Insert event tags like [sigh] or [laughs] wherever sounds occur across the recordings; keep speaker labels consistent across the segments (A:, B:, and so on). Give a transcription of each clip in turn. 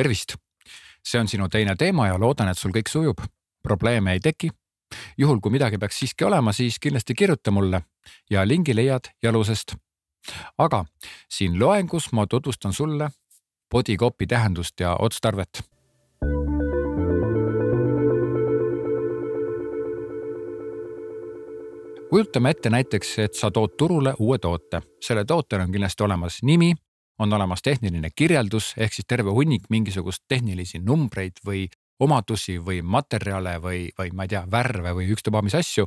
A: tervist. see on sinu teine teema ja loodan, et sul kõik sujub, probleeme ei teki. juhul, kui midagi peaks siiski olema, siis kindlasti kirjuta mulle ja lingi leiad jalusest. aga siin loengus ma tutvustan sulle bodycopy tähendust ja otstarvet kujutame ette näiteks, et sa tood turule uue toote, selle tootel on kindlasti olemas nimi, on olemas tehniline kirjeldus ehk siis terve hunnik mingisugust tehnilisi numbreid või omadusi või materjale või, või ma ei tea, värve või ükstapuha mis asju,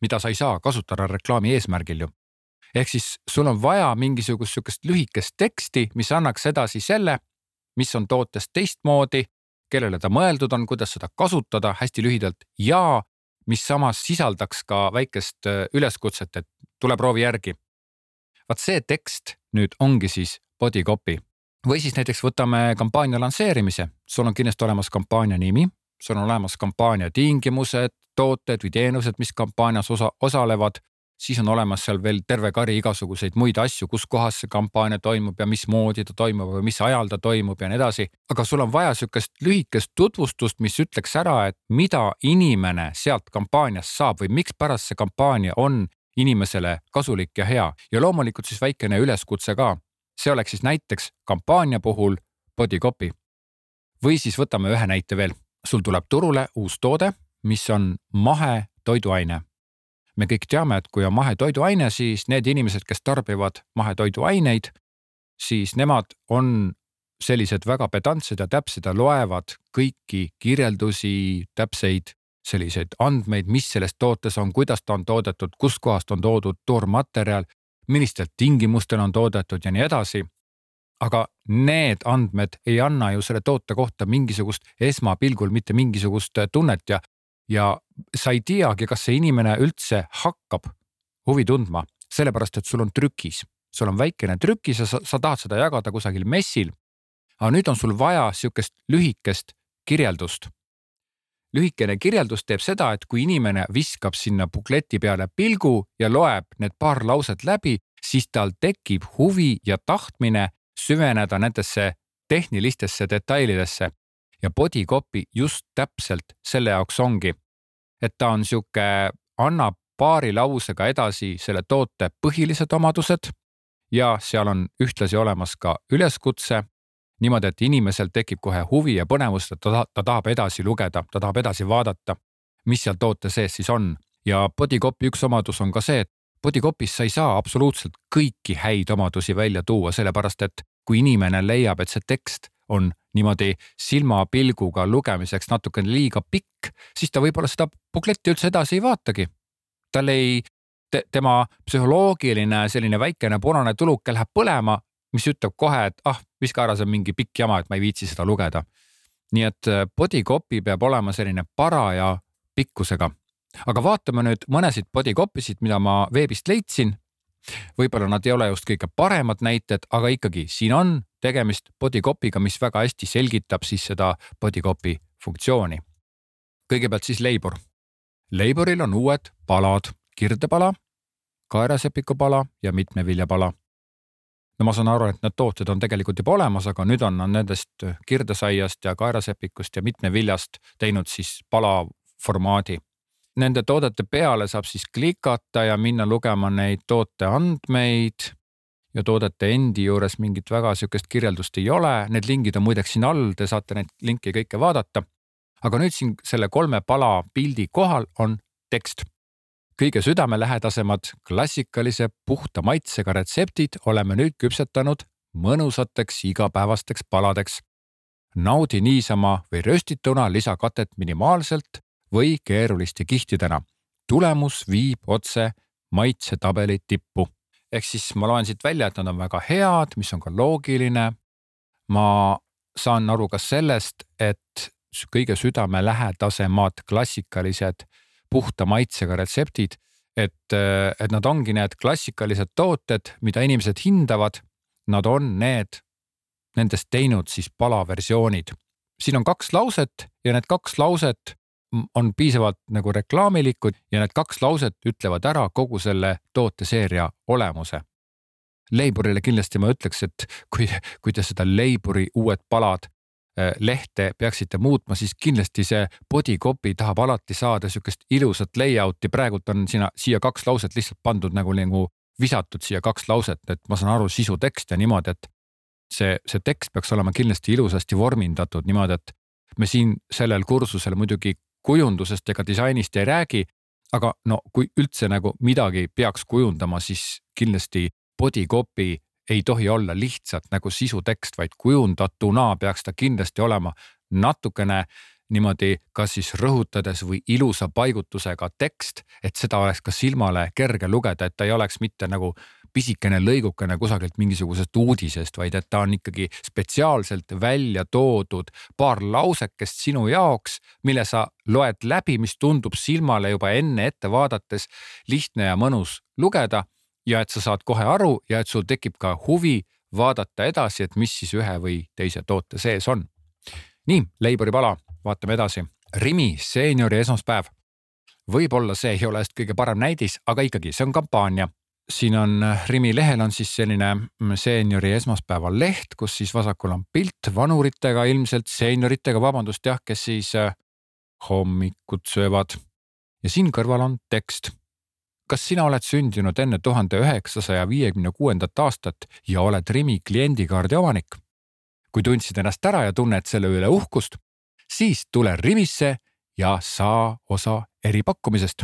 A: mida sa ei saa kasutada reklaami eesmärgil ju. ehk siis sul on vaja mingisugust sihukest lühikest teksti, mis annaks edasi selle, mis on tootes teistmoodi, kellele ta mõeldud on, kuidas seda kasutada hästi lühidalt ja mis samas sisaldaks ka väikest äh, üleskutset, et tule proovi järgi. vaat see tekst nüüd ongi siis body copy või siis näiteks võtame kampaania lansseerimise, sul on kindlasti olemas kampaania nimi, sul on olemas kampaania tingimused, tooted või teenused, mis kampaanias osa, osalevad siis on olemas seal veel terve kari igasuguseid muid asju, kus kohas see kampaania toimub ja mismoodi ta toimub või mis ajal ta toimub ja nii edasi. aga sul on vaja sihukest lühikest tutvustust, mis ütleks ära, et mida inimene sealt kampaaniast saab või mikspärast see kampaania on inimesele kasulik ja hea ja loomulikult siis väikene üleskutse ka. See oleks siis näiteks kampaania puhul body copy. või siis võtame ühe näite veel, sul tuleb turule uus toode, mis on mahetoiduaine me kõik teame, et kui on mahetoiduaine, siis need inimesed, kes tarbivad mahetoiduaineid, siis nemad on sellised väga pedantsed ja täpsed ja loevad kõiki kirjeldusi, täpseid selliseid andmeid, mis selles tootes on, kuidas ta on toodetud, kuskohast on toodud toormaterjal, millistel tingimustel on toodetud ja nii edasi. aga need andmed ei anna ju selle toote kohta mingisugust esmapilgul mitte mingisugust tunnet ja ja sa ei teagi, kas see inimene üldse hakkab huvi tundma, sellepärast et sul on trükis, sul on väikene trükis ja sa, sa tahad seda jagada kusagil messil. aga nüüd on sul vaja sihukest lühikest kirjeldust. Lühikene kirjeldus teeb seda, et kui inimene viskab sinna bukleti peale pilgu ja loeb need paar lauset läbi, siis tal tekib huvi ja tahtmine süveneda nendesse tehnilistesse detailidesse ja body copy just täpselt selle jaoks ongi. et ta on sihuke, annab paari lausega edasi selle toote põhilised omadused ja seal on ühtlasi olemas ka üleskutse niimoodi, et inimesel tekib kohe huvi ja põnevus, et ta, ta tahab edasi lugeda, ta tahab edasi vaadata, mis seal toote sees siis on. ja body copy üks omadus on ka see, et body copy's sa ei saa absoluutselt kõiki häid omadusi välja tuua, sellepärast et kui inimene leiab, et see tekst on niimoodi silmapilguga lugemiseks natukene liiga pikk, siis ta võib-olla seda bukletti üldse edasi ei vaatagi. tal ei te,, tema psühholoogiline selline väikene punane tuluke läheb põlema, mis ütleb kohe, et ah, viska ära, see on mingi pikk jama, et ma ei viitsi seda lugeda. nii et äh, body copy peab olema selline paraja pikkusega. aga vaatame nüüd mõnesid body copy sid, mida ma veebist leidsin võib-olla nad ei ole just kõige paremad näited, aga ikkagi siin on tegemist body copy'ga, mis väga hästi selgitab siis seda body copy funktsiooni. kõigepealt siis leibur. leiburil on uued palad, kirdepala, kaerasepikupala ja mitmeviljapala. No ma saan aru, et need tooted on tegelikult juba olemas, aga nüüd on nad nendest kirdesaiast ja kaerasepikust ja mitmeviljast teinud siis pala formaadi nende toodete peale saab siis klikata ja minna lugema neid toote andmeid ja toodete endi juures mingit väga sihukest kirjeldust ei ole, need lingid on muideks siin all, te saate neid linke kõike vaadata. aga nüüd siin selle kolme pala pildi kohal on tekst. Kõige südamelähedasemad klassikalise puhta maitsega retseptid oleme nüüd küpsetanud mõnusateks igapäevasteks paladeks. naudi niisama või röstituna lisakatet minimaalselt või keeruliste kihtidena. tulemus viib otse maitsetabeli tippu. ehk siis ma loen siit välja, et nad on väga head, mis on ka loogiline. ma saan aru ka sellest, et kõige südamelähedasemad klassikalised puhta maitsega retseptid, et, et nad ongi need klassikalised tooted, mida inimesed hindavad. Nad on need, nendest teinud siis palaversioonid. siin on kaks lauset ja need kaks lauset on piisavalt nagu reklaamilikud ja need kaks lauset ütlevad ära kogu selle tooteseeria olemuse. Leiburile kindlasti ma ütleks, et kui, kui te seda Leiburi uued palad äh, lehte peaksite muutma, siis kindlasti see body copy tahab alati saada sihukest ilusat layout'i, praegult on sinna, siia kaks lauset lihtsalt pandud nagu, nagu visatud siia kaks lauset, et ma saan aru, sisutekst ja niimoodi, et see, see tekst peaks olema kindlasti ilusasti vormindatud niimoodi, et me siin sellel kursusel muidugi kujundusest ega disainist ei räägi, aga no kui üldse nagu midagi peaks kujundama, siis kindlasti body copy ei tohi olla lihtsalt nagu sisutekst, vaid kujundatuna peaks ta kindlasti olema natukene niimoodi kas siis rõhutades või ilusa paigutusega tekst, et seda oleks ka silmale kerge lugeda, et ta ei oleks mitte nagu pisikene lõigukene kusagilt mingisugusest uudisest, vaid et ta on ikkagi spetsiaalselt välja toodud paar lausekest sinu jaoks, mille sa loed läbi, mis tundub silmale juba enne ette vaadates lihtne ja mõnus lugeda ja et sa saad kohe aru ja et sul tekib ka huvi vaadata edasi, et mis siis ühe või teise toote sees on. nii, Leiburi pala, vaatame edasi. Rimi seeniori esmaspäev. võib-olla see ei ole just kõige parem näidis, aga ikkagi, see on kampaania. siin on Rimi lehel on siis selline seeniori esmaspäeva leht, kus siis vasakul on pilt vanuritega, ilmselt seenioritega, vabandust jah, kes siis äh, hommikut söövad. ja siin kõrval on tekst kas sina oled sündinud enne tuhande üheksasaja viiekümne kuuendat aastat ja oled Rimi kliendikaardi omanik? kui tundsid ennast ära ja tunned selle üle uhkust, siis tule Rimisse ja saa osa eripakkumisest.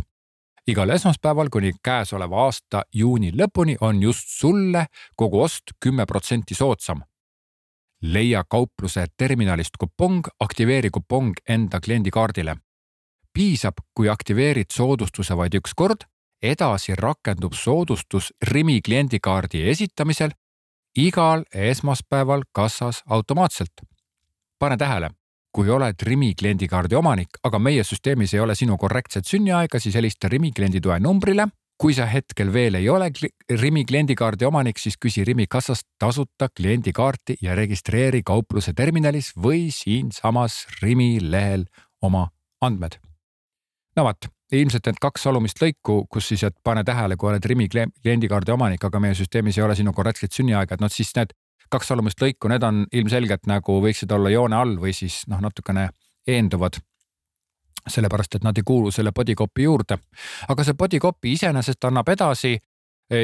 A: igal esmaspäeval kuni käesoleva aasta juuni lõpuni on just sulle kogu ost kümme protsenti soodsam. leia kaupluse terminalist kupong, aktiveeri kupong enda kliendikaardile piisab, kui aktiveerid soodustuse vaid üks kord edasi rakendub soodustus Rimi kliendikaardi esitamisel igal esmaspäeval kassas automaatselt. pane tähele, kui oled Rimi kliendikaardi omanik, aga meie süsteemis ei ole sinu korrektset sünniaega, siis helista Rimi klienditoe numbrile. kui sa hetkel veel ei ole Rimi kliendikaardi omanik, siis küsi Rimi kassast tasuta kliendikaarti ja registreeri kaupluse terminalis või siinsamas Rimi lehel oma andmed. no vot ilmselt need kaks alumist lõiku, kus siis, et pane tähele, kui oled Rimi kliendikaardi omanik, aga meie süsteemis ei ole sinu korrektset sünniaega, et noh, siis need kaks alumist lõiku, need on ilmselgelt nagu võiksid olla joone all või siis noh, natukene eenduvad. sellepärast, et nad ei kuulu selle body copy juurde. aga see body copy iseenesest annab edasi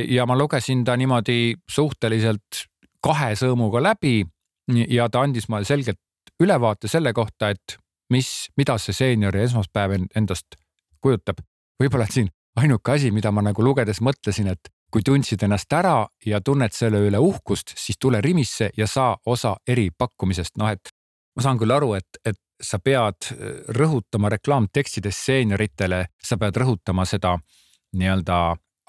A: ja ma lugesin ta niimoodi suhteliselt kahe sõõmuga läbi ja ta andis mulle selgelt ülevaate selle kohta, et mis, mida see seeniori esmaspäev endast kujutab. võib-olla siin ainuke asi, mida ma nagu lugedes mõtlesin, et kui tundsid ennast ära ja tunned selle üle uhkust, siis tule Rimisse ja saa osa eripakkumisest, noh et ma saan küll aru, et, et sa pead äh, rõhutama reklaamtekstides seenioritele, sa pead rõhutama seda nii-öelda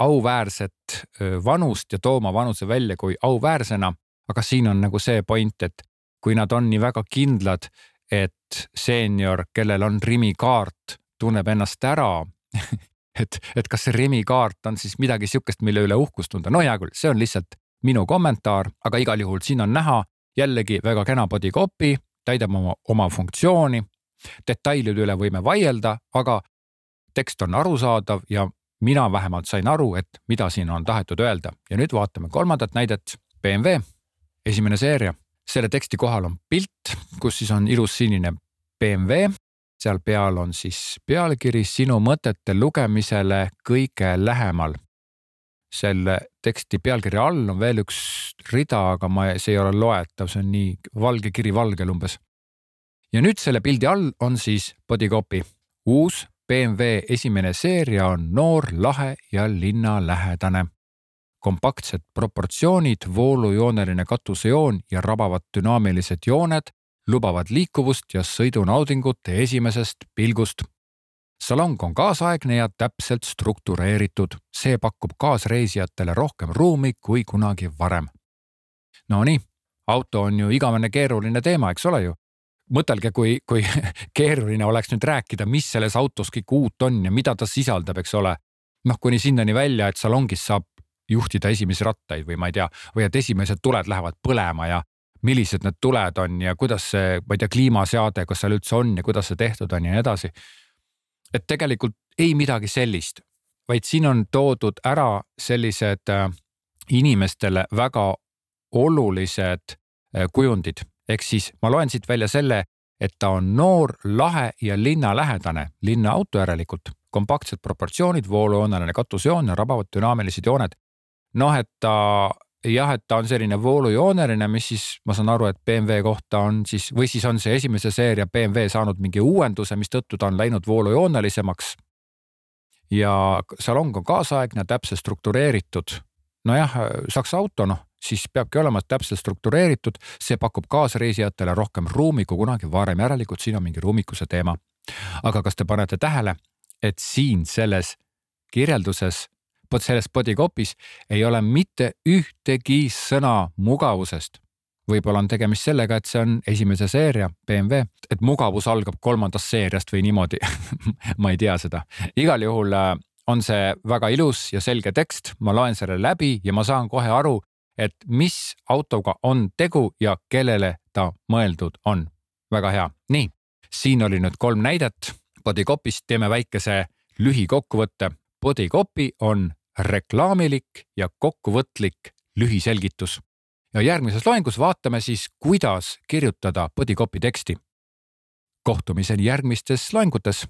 A: auväärset äh, vanust ja tooma vanuse välja kui auväärsena. aga siin on nagu see point, et kui nad on nii väga kindlad, et seenior, kellel on Rimi kaart, tunneb ennast ära. [laughs] Et, et kas see Remi kaart on siis midagi sihukest, mille üle uhkust tunda, no hea küll, see on lihtsalt minu kommentaar, aga igal juhul siin on näha jällegi väga kena body copy, täidab oma, oma funktsiooni. detailide üle võime vaielda, aga tekst on arusaadav ja mina vähemalt sain aru, et mida siin on tahetud öelda. Ja nüüd vaatame kolmandat näidet. BMW, esimene seeria, selle teksti kohal on pilt, kus siis on ilus sinine BMW seal peal on siis pealkiri sinu mõtete lugemisele kõige lähemal. selle teksti pealkirja all on veel üks rida, aga ma, see ei ole loetav, see on nii valge kiri valgel umbes. ja nüüd selle pildi all on siis body copy. uus BMW esimene seeria on noor, lahe ja linnalähedane. kompaktsed proportsioonid, voolujooneline katusejoon ja rabavad dünaamilised jooned lubavad liikuvust ja sõidunaudingut esimesest pilgust. salong on kaasaegne ja täpselt struktureeritud, see pakub kaasreisijatele rohkem ruumi kui kunagi varem. Nonii, auto on ju igavene keeruline teema, eks ole ju mõtelge, kui, kui [laughs] keeruline oleks nüüd rääkida, mis selles autos kõik uut on ja mida ta sisaldab, eks ole. noh, kuni sinnani välja, et salongis saab juhtida esimesi rattaid või ma ei tea, või et esimesed tuled lähevad põlema ja millised need tuled on ja kuidas see, ma ei tea, kliimaseade, kas seal üldse on ja kuidas see tehtud on ja nii edasi. et tegelikult ei midagi sellist, vaid siin on toodud ära sellised äh, inimestele väga olulised äh, kujundid ehk siis ma loen siit välja selle, et ta on noor, lahe ja linnalähedane, linnaauto järelikult. kompaktsed proportsioonid, voolujooneline katusjoon ja rabavad dünaamilised jooned. noh, et ta jah, et ta on selline voolujooneline, mis siis ma saan aru, et BMW kohta on siis või siis on see esimese seeria BMW saanud mingi uuenduse, mistõttu ta on läinud voolujoonelisemaks. ja salong on kaasaegne, täpselt struktureeritud. nojah, Saksa auto noh, siis peabki olema täpselt struktureeritud, see pakub kaasreisijatele rohkem ruumi kui kunagi varem, järelikult siin on mingi ruumikuse teema. aga kas te panete tähele, et siin selles kirjelduses selles bodycopy's ei ole mitte ühtegi sõna mugavusest. võib-olla on tegemist sellega, et see on esimese seeria BMW, et mugavus algab kolmandast seeriast või niimoodi [laughs] ma ei tea seda. igal juhul äh, on see väga ilus ja selge tekst, ma loen selle läbi ja ma saan kohe aru, et mis autoga on tegu ja kellele ta mõeldud on. väga hea, nii, siin oli nüüd kolm näidet. Bodycopy'st teeme väikese lühikokkuvõtte. Bodycopy on reklaamilik ja kokkuvõtlik lühiselgitus. ja järgmises loengus vaatame siis, kuidas kirjutada bodycopy teksti. kohtumiseni järgmistes loengutes